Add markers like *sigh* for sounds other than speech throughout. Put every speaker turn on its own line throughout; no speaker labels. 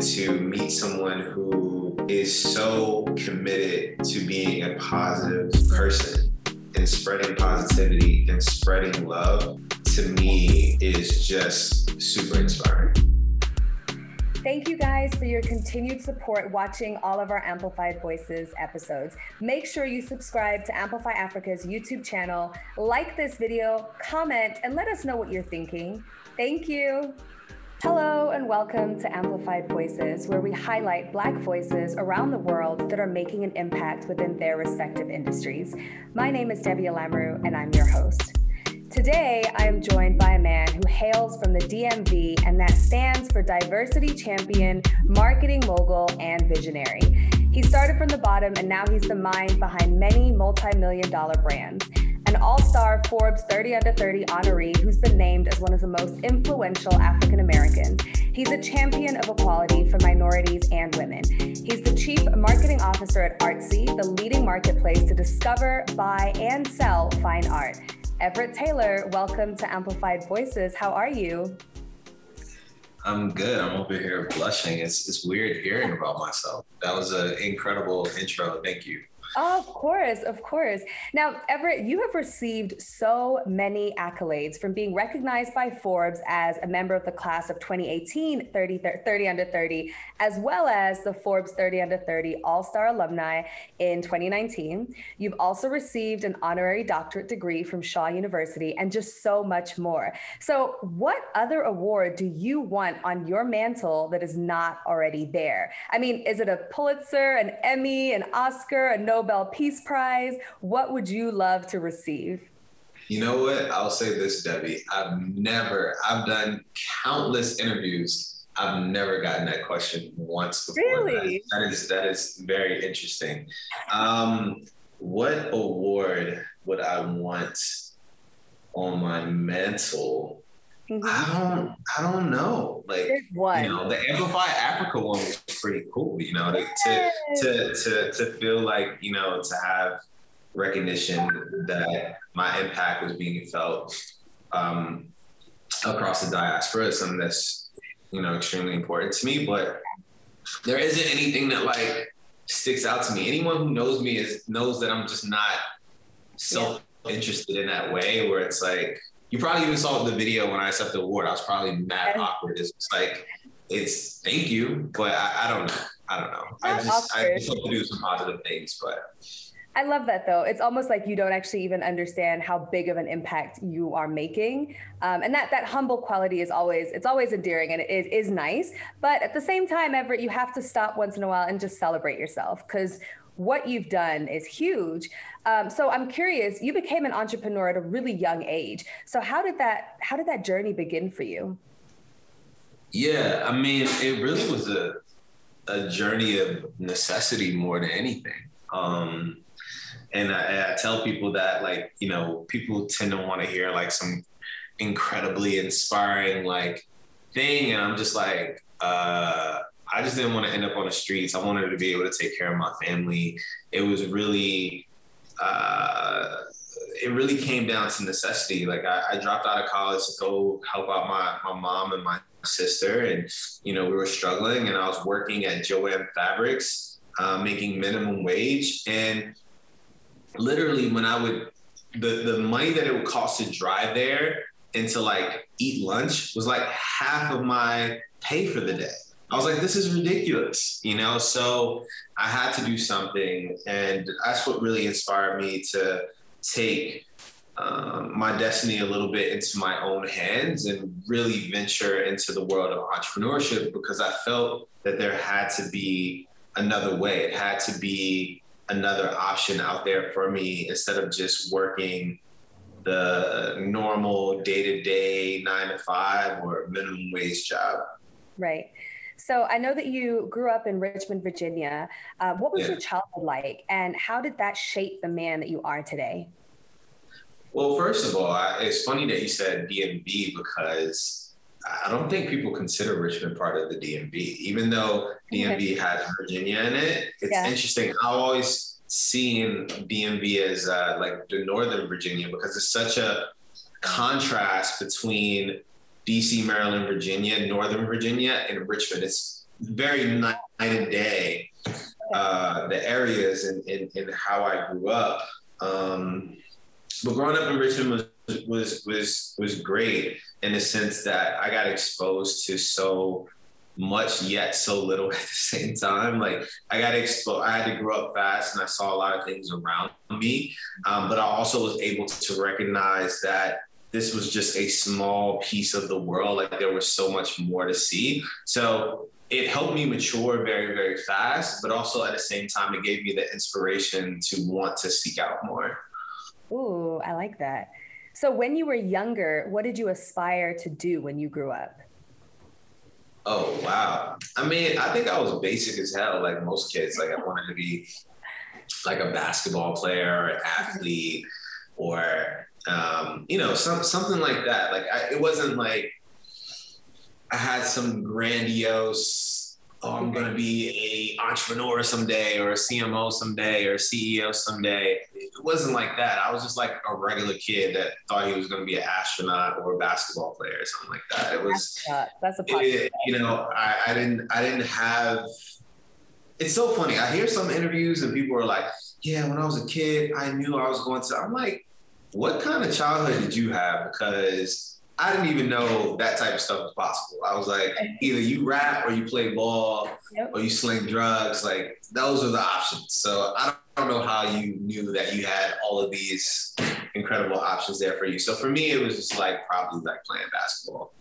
to meet someone who is so committed to being a positive person and spreading positivity and spreading love to me is just super inspiring.
Thank you guys for your continued support watching all of our Amplified Voices episodes. Make sure you subscribe to Amplify Africa's YouTube channel, like this video, comment, and let us know what you're thinking. Thank you. Hello, and welcome to Amplified Voices, where we highlight Black voices around the world that are making an impact within their respective industries. My name is Debbie Alamrew, and I'm your host. Today, I am joined by a man who hails from the DMV and that stands for Diversity Champion, Marketing Mogul, and Visionary. He started from the bottom and now he's the mind behind many multi million dollar brands. An all star Forbes 30 Under 30 honoree who's been named as one of the most influential African Americans. He's a champion of equality for minorities and women. He's the chief marketing officer at Artsy, the leading marketplace to discover, buy, and sell fine art. Everette Taylor, welcome to Amplified Voices. How are you?
I'm good. I'm over here blushing. It's it's weird hearing about myself. That was an incredible intro. Thank you.
Of course, of course. Now, Everette, you have received so many accolades from being recognized by Forbes as a member of the class of 2018 30, 30 Under 30, as well as the Forbes 30 Under 30 All Star alumni in 2019. You've also received an honorary doctorate degree from Shaw University and just so much more. So, what other award do you want on your mantle that is not already there? I mean, is it a Pulitzer, an Emmy, an Oscar, a Nobel? Nobel Peace Prize. What would you love to receive?
You know what? I'll say this, Debbie. I've never, I've done countless interviews. I've never gotten that question once before.
Really?
that, is that is very interesting. Um, what award would I want on my mantle? Mm-hmm. I don't I don't know. Like you know, the Amplify Africa one was pretty cool, you know, to, to to to feel like, you know, to have recognition that my impact was being felt um, across the diaspora is something that's, you know, extremely important to me. But there isn't anything that like sticks out to me. Anyone who knows me is knows that I'm just not self interested in that way where it's like you probably even saw the video when I accepted the award. I was probably mad awkward. It's like, it's thank you, but I, I don't know. I don't know. I just awkward. I just hope to do some positive things, but.
I love that though. It's almost like you don't actually even understand how big of an impact you are making, um, and that that humble quality is always it's always endearing and it is, is nice. But at the same time, Everette, you have to stop once in a while and just celebrate yourself because what you've done is huge. Um, so I'm curious, you became an entrepreneur at a really young age. So how did that how did that journey begin for you?
Yeah, I mean, it really was a a journey of necessity more than anything. Um, and I, I tell people that, like, you know, people tend to want to hear like some incredibly inspiring like thing, and I'm just like, uh, I just didn't want to end up on the streets. I wanted to be able to take care of my family. It was really, uh, it really came down to necessity. Like I, I, dropped out of college to go help out my, my mom and my sister. And, you know, we were struggling and I was working at Jo-Ann Fabrics, uh, making minimum wage. And literally when I would, the, the money that it would cost to drive there and to like eat lunch was like half of my pay for the day. I was like, this is ridiculous, you know? So I had to do something. And that's what really inspired me to take um, my destiny a little bit into my own hands and really venture into the world of entrepreneurship because I felt that there had to be another way. It had to be another option out there for me instead of just working the normal day to day nine to five or minimum wage job.
Right. So I know that you grew up in Richmond, Virginia. Uh, what was yeah. your childhood like, and how did that shape the man that you are today?
Well, first of all, I, it's funny that you said DMV because I don't think people consider Richmond part of the DMV, even though DMV *laughs* has Virginia in it. It's yeah. interesting. I always seen DMV as uh, like the Northern Virginia because it's such a contrast between DC, Maryland, Virginia, Northern Virginia, and Richmond. It's very night and day uh, the areas and, and, and how I grew up. Um, but growing up in Richmond was was was was great in the sense that I got exposed to so much yet so little *laughs* at the same time. Like I got exposed, I had to grow up fast and I saw a lot of things around me. Um, but I also was able to recognize that this was just a small piece of the world. Like there was so much more to see. So it helped me mature very, very fast, but also at the same time, it gave me the inspiration to want to seek out more.
Ooh, I like that. So when you were younger, what did you aspire to do when you grew up?
Oh wow. I mean, I think I was basic as hell, like most kids. Like I wanted to be like a basketball player or an athlete or um, you know, some something like that. Like I, it wasn't like I had some grandiose oh, I'm going to be a entrepreneur someday or a CMO someday or a CEO someday. It wasn't like that. I was just like a regular kid that thought he was going to be an astronaut or a basketball player or something like that. It was,
that's a,
it, you know, I, I didn't, I didn't have, it's so funny. I hear some interviews and people are like, yeah, when I was a kid, I knew I was going to, I'm like, what kind of childhood did you have? Because I didn't even know that type of stuff was possible. I was like, either you rap or you play ball yep. or you sling drugs. Like those are the options. So I don't know how you knew that you had all of these incredible options there for you. So for me, it was just like probably like playing basketball.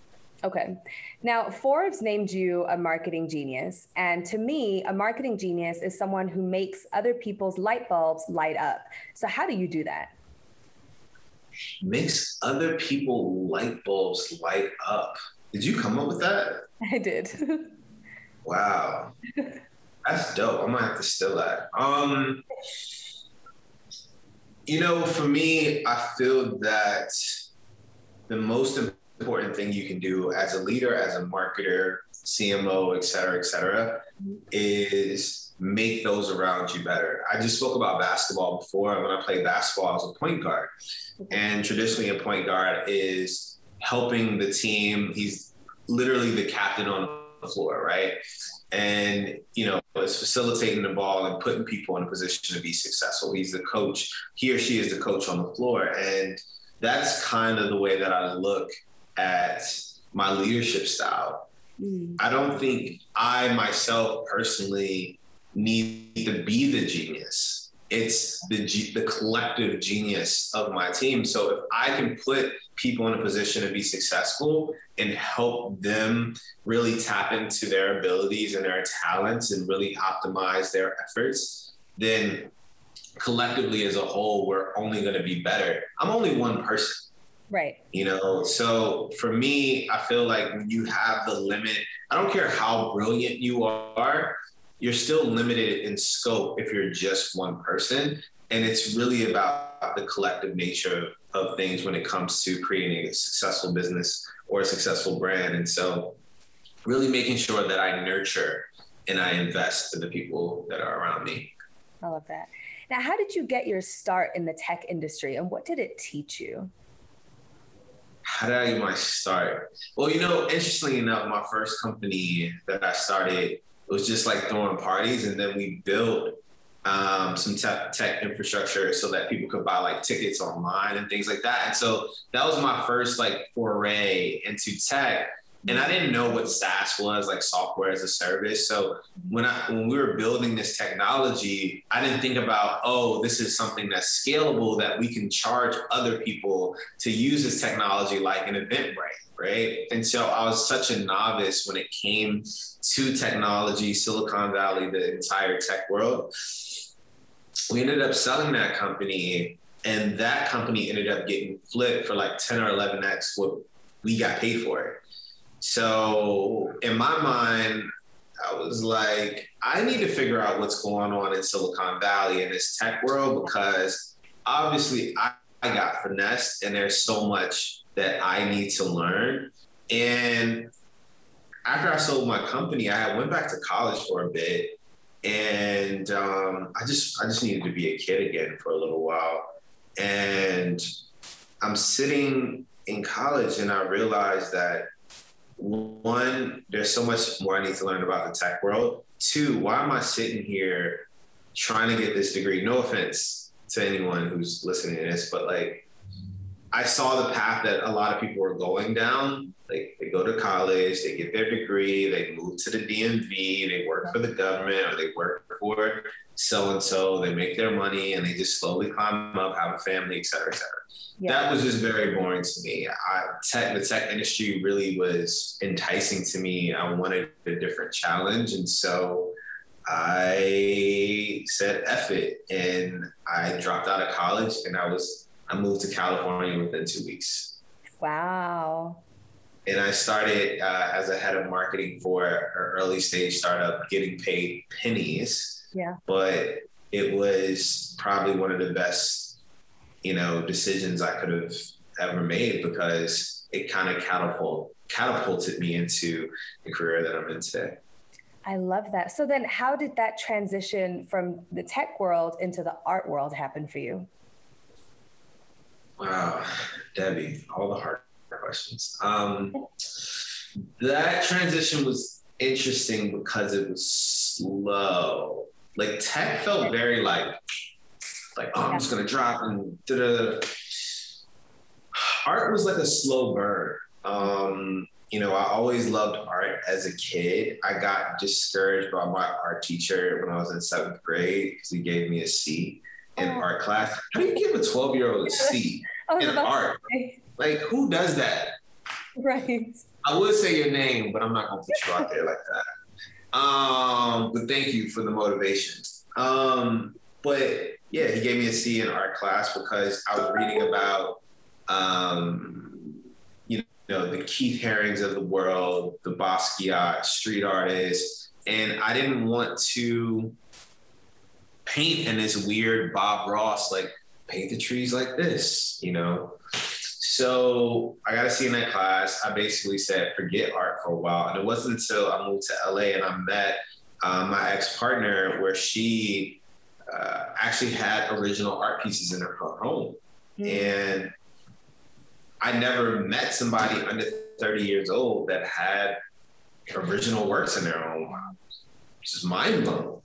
Okay. Now, Forbes named you a marketing genius. And to me, a marketing genius is someone who makes other people's light bulbs light up. So, how do you do that?
Makes other people light bulbs light up. Did you come up with that? *laughs*
I did.
wow. That's dope. I'm gonna have to steal that. Um you know, for me, I feel that the most important thing you can do as a leader, as a marketer, CMO, et cetera, et cetera, is make those around you better. I just spoke about basketball before. When I played basketball, I was a point guard. And traditionally, a point guard is helping the team. He's literally the captain on the floor, right? And, you know, is facilitating the ball and putting people in a position to be successful. He's the coach. He or she is the coach on the floor. And that's kind of the way that I look at my leadership style. Mm. I don't think I myself personally need to be the genius it's the the collective genius of my team. So if I can put people in a position to be successful and help them really tap into their abilities and their talents and really optimize their efforts, then collectively as a whole, we're only going to be better. I'm only one person.
Right.
You know, so for me, I feel like when you have the limit, I don't care how brilliant you are, you're still limited in scope if you're just one person. And it's really about the collective nature of, of things when it comes to creating a successful business or a successful brand. And so, really making sure that I nurture and I invest in the people that are around me.
I love that. Now, how did you get your start in the tech industry and what did it teach you?
How did I get my start? Well, you know, interestingly enough, my first company that I started was just like throwing parties, and then we built um, some tech, tech infrastructure so that people could buy like tickets online and things like that. And so that was my first like foray into tech. And I didn't know what SaaS was, like software as a service. So when I when we were building this technology, I didn't think about, oh, this is something that's scalable that we can charge other people to use this technology like an Eventbrite right? And so I was such a novice when it came to technology, Silicon Valley, the entire tech world. We ended up selling that company, and that company ended up getting flipped for like 10 or 11x what we got paid for it. So in my mind, I was like, I need to figure out what's going on in Silicon Valley in this tech world because obviously I, I got finessed and there's so much that I need to learn. And after I sold my company, I went back to college for a bit, and um, I just I just needed to be a kid again for a little while. And I'm sitting in college, and I realized that one, there's so much more I need to learn about the tech world. Two, why am I sitting here trying to get this degree? No offense to anyone who's listening to this, but like I saw the path that a lot of people were going down. Like they go to college, they get their degree, they move to the DMV, they work for the government or they work for so and so, they make their money and they just slowly climb up, have a family, et cetera, et cetera. Yeah. That was just very boring to me. I, tech, the tech industry really was enticing to me. I wanted a different challenge. And so I said, F it. And I dropped out of college and I was, I moved to California within two weeks.
Wow.
And I started uh, as a head of marketing for an early stage startup, getting paid pennies.
Yeah.
But it was probably one of the best you know, decisions I could have ever made because it kind of catapult catapulted me into the career that I'm in today.
I love that. So then how did that transition from the tech world into the art world happen for you?
Wow, Debbie, all the hard questions. Um, that transition was interesting because it was slow. Like tech felt very like like, oh, I'm just gonna drop and da Art was like a slow burn. Um, you know, I always loved art as a kid. I got discouraged by my art teacher when I was in seventh grade because he gave me a C in oh. art class. How do you give a 12 year old a C *laughs* in art? Like, who does that? *laughs*
Right.
I would say your name, but I'm not gonna put you out there like that. Um, but thank you for the motivation. Um, but yeah, he gave me a C in art class because I was reading about, um, you know, the Keith Harings of the world, the Basquiat, street artists, and I didn't want to paint in this weird Bob Ross like paint the trees like this, you know. So I got a C in that class. I basically said forget art for a while, and it wasn't until I moved to LA and I met um, my ex partner where she uh, actually had original art pieces in her home. Mm. And I never met somebody under 30 years old that had original works in their home, is mind blowing.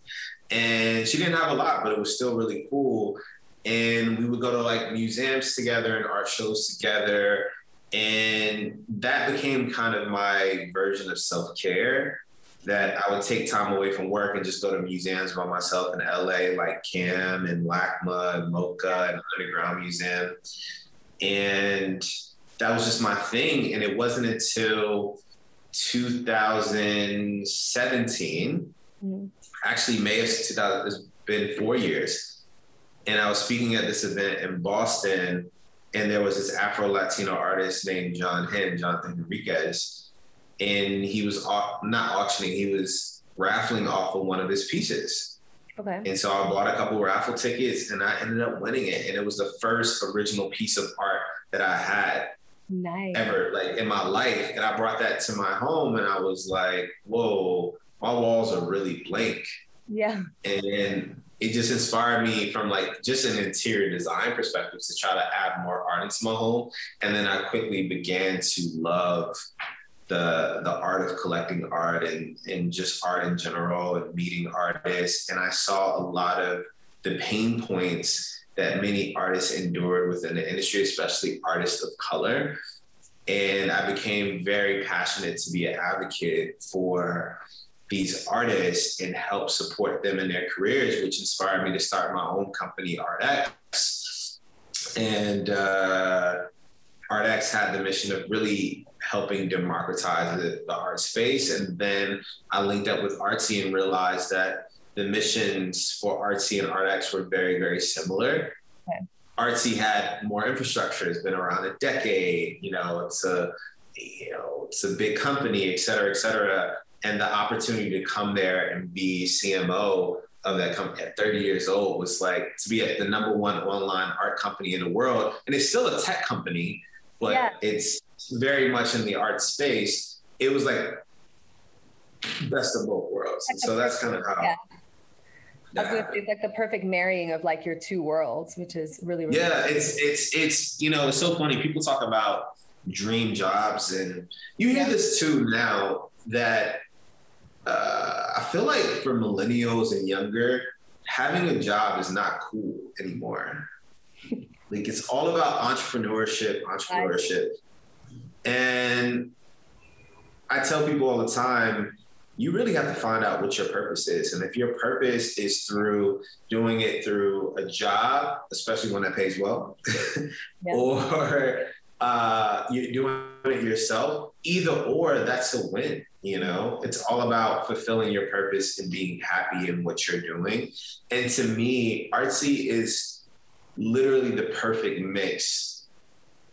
And she didn't have a lot, but it was still really cool. And we would go to like museums together and art shows together. And that became kind of my version of self care that I would take time away from work and just go to museums by myself in LA, like CAM and LACMA and MoCA and Underground Museum. And that was just my thing. And it wasn't until 2017, mm-hmm. actually May of 2000, it's been four years. And I was speaking at this event in Boston, and there was this Afro Latino artist named John Henn, Jonathan Henriquez and he was not auctioning, he was raffling off of one of his pieces.
Okay.
And so I bought a couple raffle tickets and I ended up winning it. And it was the first original piece of art that I had
nice.
ever like in my life. And I brought that to my home and I was like, whoa, my walls are really blank.
Yeah.
And it just inspired me from like just an interior design perspective to try to add more art into my home. And then I quickly began to love the the art of collecting art and and just art in general and meeting artists and i saw a lot of the pain points that many artists endured within the industry especially artists of color and i became very passionate to be an advocate for these artists and help support them in their careers which inspired me to start my own company artx and uh, artx had the mission of really helping democratize the, the art space. And then I linked up with Artsy and realized that the missions for Artsy and ArtX were very, very similar. Okay. Artsy had more infrastructure. It's been around a decade. You know, it's a you know it's a big company, et cetera, et cetera. And the opportunity to come there and be CMO of that company at 30 years old was like to be at the number one online art company in the world. And it's still a tech company, but yeah. it's very much in the art space, it was like best of both worlds. And so that's kind of how. Yeah.
It's like the perfect marrying of like your two worlds, which is really, really
yeah. It's it's it's you know it's so funny. People talk about dream jobs, and you hear this too now that uh, I feel like for millennials and younger, having a job is not cool anymore. like it's all about entrepreneurship, entrepreneurship. And I tell people all the time, you really have to find out what your purpose is. And if your purpose is through doing it through a job, especially one that pays well, *laughs* yeah. or uh, you're doing it yourself, either or, that's a win. You know, it's all about fulfilling your purpose and being happy in what you're doing. And to me, artsy is literally the perfect mix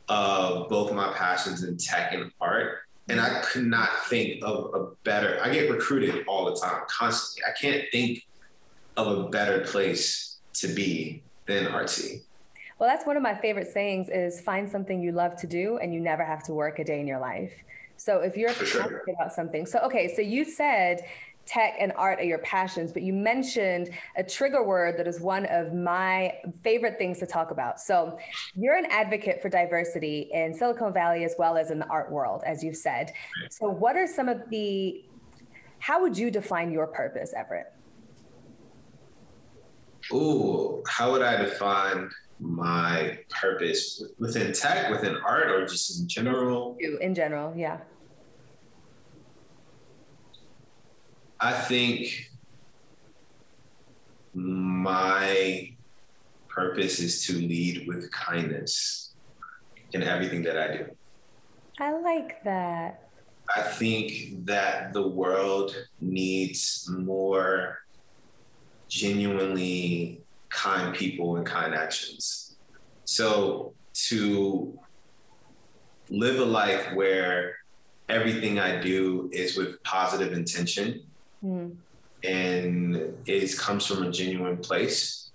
of both my passions in tech and art. And I could not think of a better, I get recruited all the time, constantly. I can't think of a better place to be than artsy.
Well, that's one of my favorite sayings is find something you love to do and you never have to work a day in your life. So if you're passionate about something, so okay, so you said tech and art are your passions, but you mentioned a trigger word that is one of my favorite things to talk about. So you're an advocate for diversity in Silicon Valley as well as in the art world, as you've said. So what are some of the how would you define your purpose, Everette?
Ooh, how would I define my purpose within tech, within art, or just in general?
In general, yeah.
I think my purpose is to lead with kindness in everything that I do.
I like that.
I think that the world needs more genuinely kind people and kind actions. So to live a life where everything I do is with positive intention mm. and it comes from a genuine place.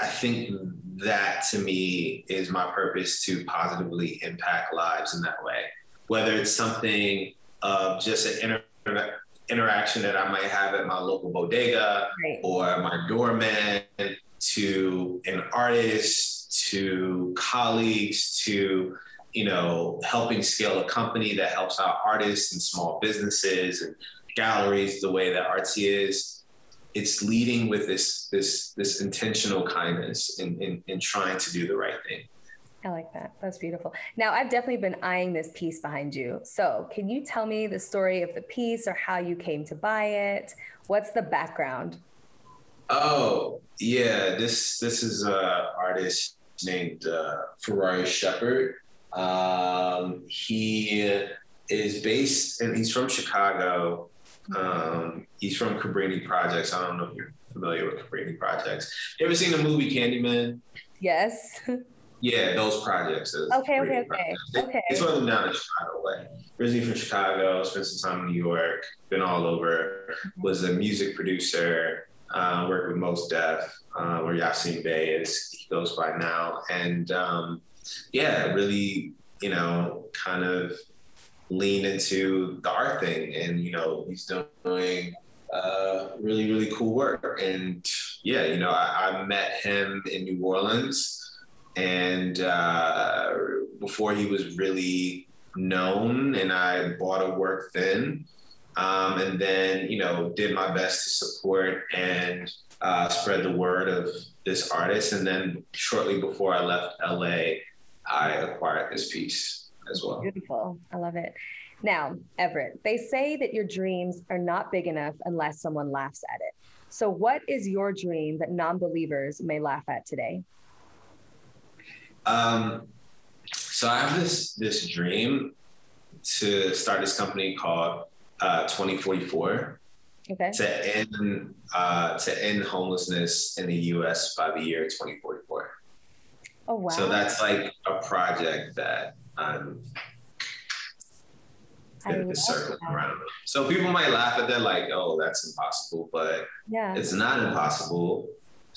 I think that to me is my purpose to positively impact lives in that way. Whether it's something of just an inter- interaction that I might have at my local bodega right. or my doorman to an artist to colleagues to you know helping scale a company that helps out artists and small businesses and galleries the way that artsy is it's leading with this this this intentional kindness in, in in trying to do the right thing
I like that. That's beautiful. Now, I've definitely been eyeing this piece behind you. So, can you tell me the story of the piece or how you came to buy it? What's the background?
Oh, yeah. This this is a artist named uh, Ferrari Sheppard. Um, he is based and he's from Chicago. Um, he's from Cabrini Projects. I don't know if you're familiar with Cabrini Projects. You ever seen the movie Candyman?
Yes. *laughs*
Yeah, those projects.
Okay, okay, okay. okay.
It's them down the Chicago way. Originally from Chicago, spent some time in New York, been all over. Was a music producer, uh, worked with Mos Def, uh, where Yasiin Bey is. He goes by now, and um, yeah, really, you know, kind of lean into the art thing, and you know, he's doing uh, really, really cool work. And yeah, you know, I, I met him in New Orleans and uh, before he was really known, and I bought a work then, um, and then you know did my best to support and uh, spread the word of this artist, and then shortly before I left LA, I acquired this piece as well.
Beautiful, I love it. Now, Everette, they say that your dreams are not big enough unless someone laughs at it. So, what is your dream that non believers may laugh at today?
Um, so I have this this dream to start this company called uh, 2044 okay. to end uh, to end homelessness in the U.S. by the year 2044.
Oh wow!
So that's like a project that I'm circling around. So people might laugh at that, like, "Oh, that's impossible," but yeah, it's not impossible.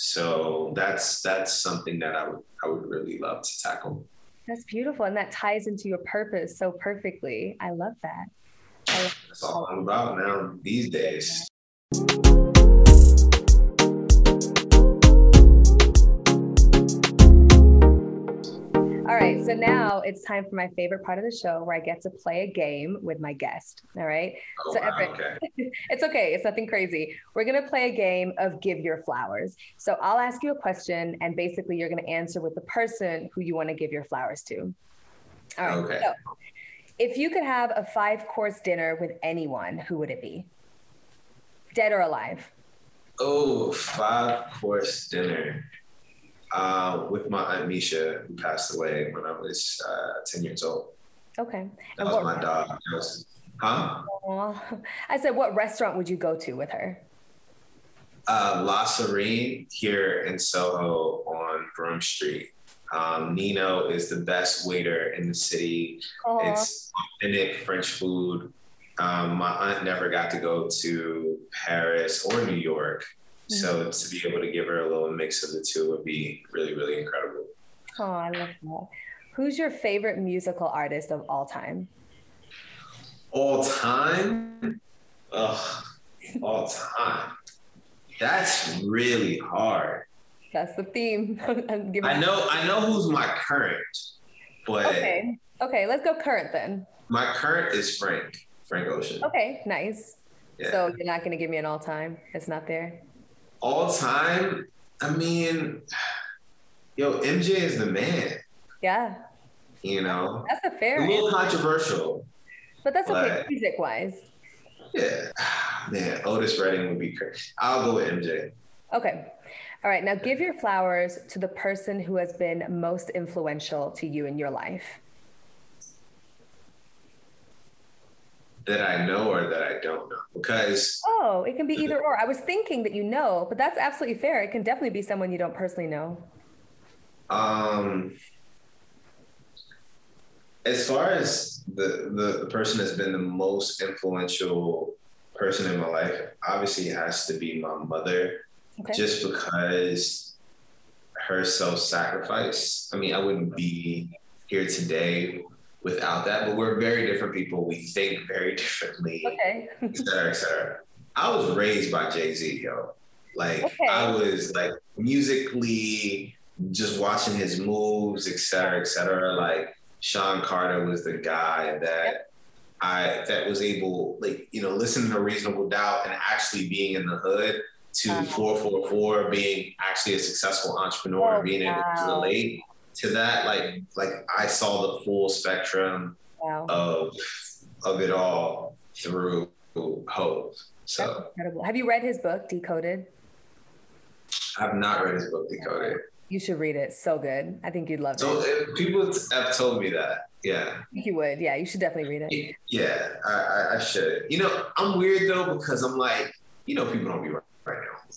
So that's that's something that I would I would really love to tackle.
That's beautiful, and that ties into your purpose so perfectly. I love that.
I love that's all I'm about now these days.
Right, so now it's time for my favorite part of the show where I get to play a game with my guest. All right.
Oh,
so
wow,
Everette,
okay. *laughs*
it's okay. It's nothing crazy. We're gonna play a game of give your flowers. So I'll ask you a question, and basically you're gonna answer with the person who you want to give your flowers to. All right.
Okay.
So if you could have a five-course dinner with anyone, who would it be? Dead or alive?
Oh, five course dinner uh, with my aunt Misha, who passed away when I was uh, 10 years old.
Okay.
That was my dog. Was, huh?
Aw. *laughs* I said, what restaurant would you go to with her?
Uh, La Sirene here in Soho on Broome Street. Um, Nino is the best waiter in the city.
Aw.
It's authentic French food. Um, my aunt never got to go to Paris or New York. So mm-hmm. to be able to give her a little mix of the two would be really, really incredible.
Oh, I love that. Who's your favorite musical artist of all time?
All time? Ugh, all time. That's really hard.
That's the theme. *laughs*
I know I know who's my current, but
Okay. Okay, let's go current then.
my current is Frank, Frank Ocean.
Okay, nice.
Yeah.
So you're not gonna give me an all time. It's not there.
All time, I mean, yo, MJ is the man,
Yeah,
you know?
that's a fair.
A
little
controversial.
But that's okay music wise.
Yeah. *sighs* Man, Otis Redding would be crazy. I'll go with MJ.
Okay. All right, now give your flowers to the person who has been most influential to you in your life.
That I know or that I don't know. Because
Oh, it can be either or. I was thinking that you know, but that's absolutely fair. It can definitely be someone you don't personally know.
um as far as the, the the person that's been the most influential person in my life, obviously it has to be my mother.
Okay.
just because her self-sacrifice i mean i wouldn't be here today without that but we're very different people we think very *laughs* differently
okay.
et cetera et cetera i was raised by jay-z yo like
Okay.
i was like musically just watching his moves et cetera et cetera like sean carter was the guy that I that was able, like, you know, listening to Reasonable Doubt and actually being in the hood to
Uh-huh.
444 being actually a successful entrepreneur
Oh,
being able to
wow.
relate to that. Like, like I saw the full spectrum
Wow.
of of it all through Hope.
That's
So
incredible. Have you read his book, Decoded?
I've not read his book Decoded.
You should read it. So good. I think you'd love
So
it.
people have told me that. Yeah.
Think you would. Yeah, you should definitely read it.
Yeah, I, I, I should. You know, I'm weird though because I'm like, you know, people don't be right, right now.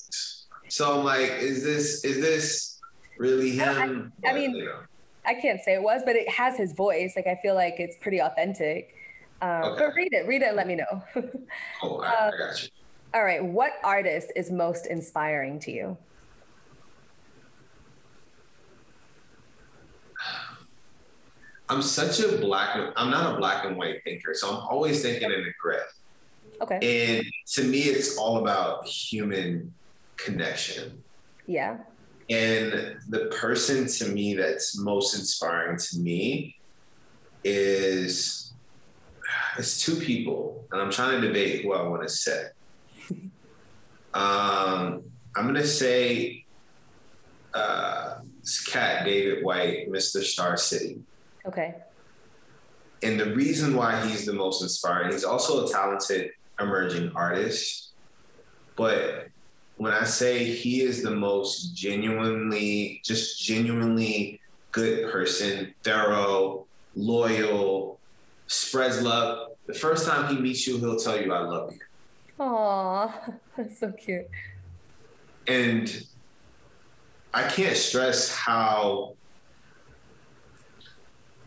So I'm like, is this is this really him?
I
But,
mean-
you know,
I can't say it was, but it has his voice. Like I feel like it's pretty authentic. Um,
Okay.
But read it. Read it and let me know. *laughs*
oh, I,
uh,
I got you.
All right. What artist is most inspiring to you?
I'm such a black. I'm not a black and white thinker, so I'm always thinking in the gray.
Okay.
And to me, it's all about human connection.
Yeah.
And the person to me that's most inspiring to me is it's two people, and I'm trying to debate who I want to say. *laughs* um, I'm gonna say uh, cat David White, Mr. Star City.
Okay.
And the reason why he's the most inspiring, he's also a talented emerging artist. But when I say he is the most genuinely, just genuinely good person, thorough, loyal, spreads love. The first time he meets you, he'll tell you, I love you.
Aw, *laughs* that's so cute.
And I can't stress how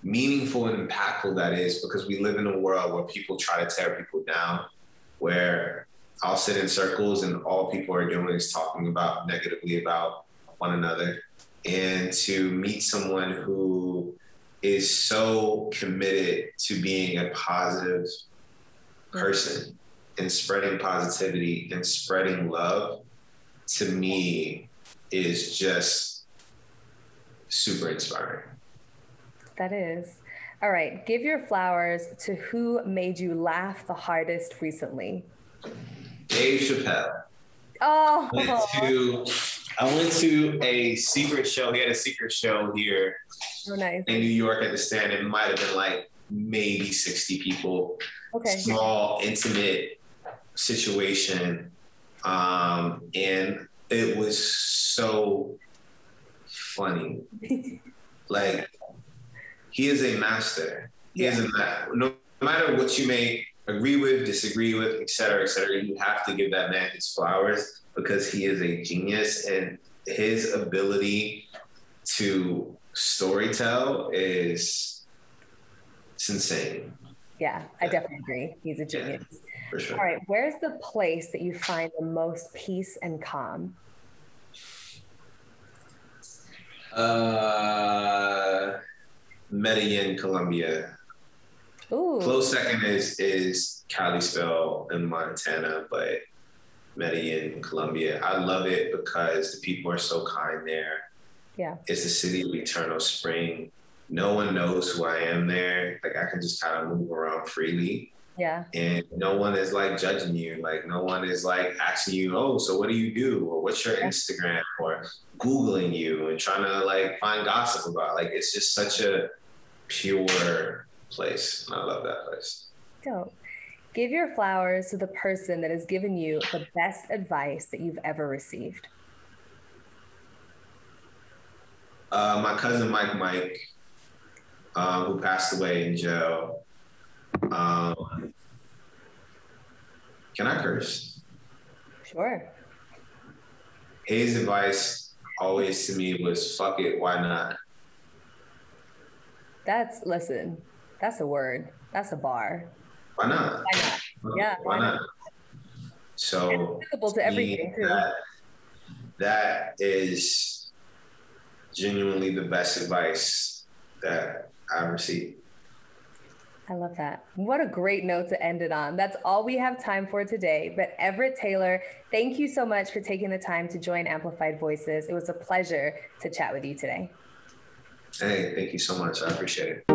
meaningful and impactful that is because we live in a world where people try to tear people down, where I'll sit in circles and all people are doing is talking about negatively about one another. And to meet someone who is so committed to being a positive person and spreading positivity and spreading love to me is just super inspiring.
That is. All right. Give your flowers to who made you laugh the hardest recently.
Dave Chappelle.
Oh.
Went to, I went to a secret show. He had a secret show here
oh, nice.
in New York at the stand. It might have been like maybe 60 people.
Okay.
Small, intimate situation. Um, and it was so funny. *laughs* like he is a master. He
Yeah.
is a master. no matter what you may agree with, disagree with, et cetera, et cetera, you have to give that man his flowers because he is a genius and his ability to storytell is it's insane
Yeah, I definitely agree. He's a genius.
for sure.
All right. Where's the place that you find the most peace and calm?
Uh, Medellin, Colombia.
Ooh.
Close second is is Kalispell in Montana, but Medellin, in Colombia. I love it because the people are so kind there.
Yeah.
It's the city of eternal spring. No one knows who I am there. Like I can just kind of move around freely.
Yeah.
and no one is like judging you. Like no one is like asking you, oh, so what do you do? Or what's your Instagram? Or Googling you and trying to like find gossip about. Like it's just such a pure place. I love that place.
Dope. Give your flowers to the person that has given you the best advice that you've ever received.
Uh, my cousin Mike Mike, um, who passed away in jail. Um, can I curse?
Sure.
His advice always to me was fuck it, why not?
That's, listen, that's a word. That's a bar.
Why not?
Why not? Yeah,
Why
why
not? So
Applicable to everything, too.
That, that is genuinely the best advice that I've received.
I love that. What a great note to end it on. That's all we have time for today. But Everette Taylor, thank you so much for taking the time to join Amplified Voices. It was a pleasure to chat with you today.
Hey, thank you so much. I appreciate it.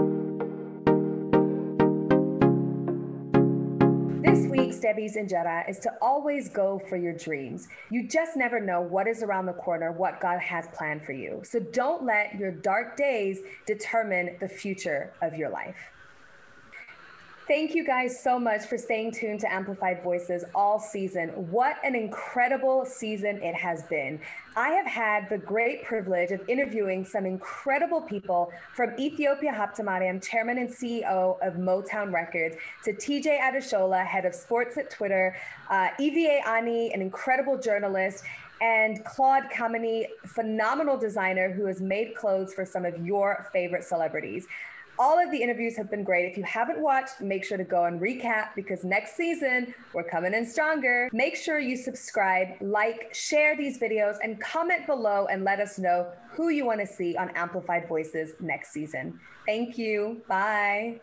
This week's Debbie's Injera is to always go for your dreams. You just never know what is around the corner, what God has planned for you. So don't let your dark days determine the future of your life. Thank you guys so much for staying tuned to Amplified Voices all season. What an incredible season it has been. I have had the great privilege of interviewing some incredible people from Ethiopia Habtemariam, chairman and CEO of Motown Records, to TJ Adeshola, head of sports at Twitter, uh, EVA Ani, an incredible journalist, and Claude Kameni, phenomenal designer who has made clothes for some of your favorite celebrities. All of the interviews have been great. If you haven't watched, make sure to go and recap because next season we're coming in stronger. Make sure you subscribe, like, share these videos, and comment below and let us know who you want to see on Amplified Voices next season. Thank you. Bye.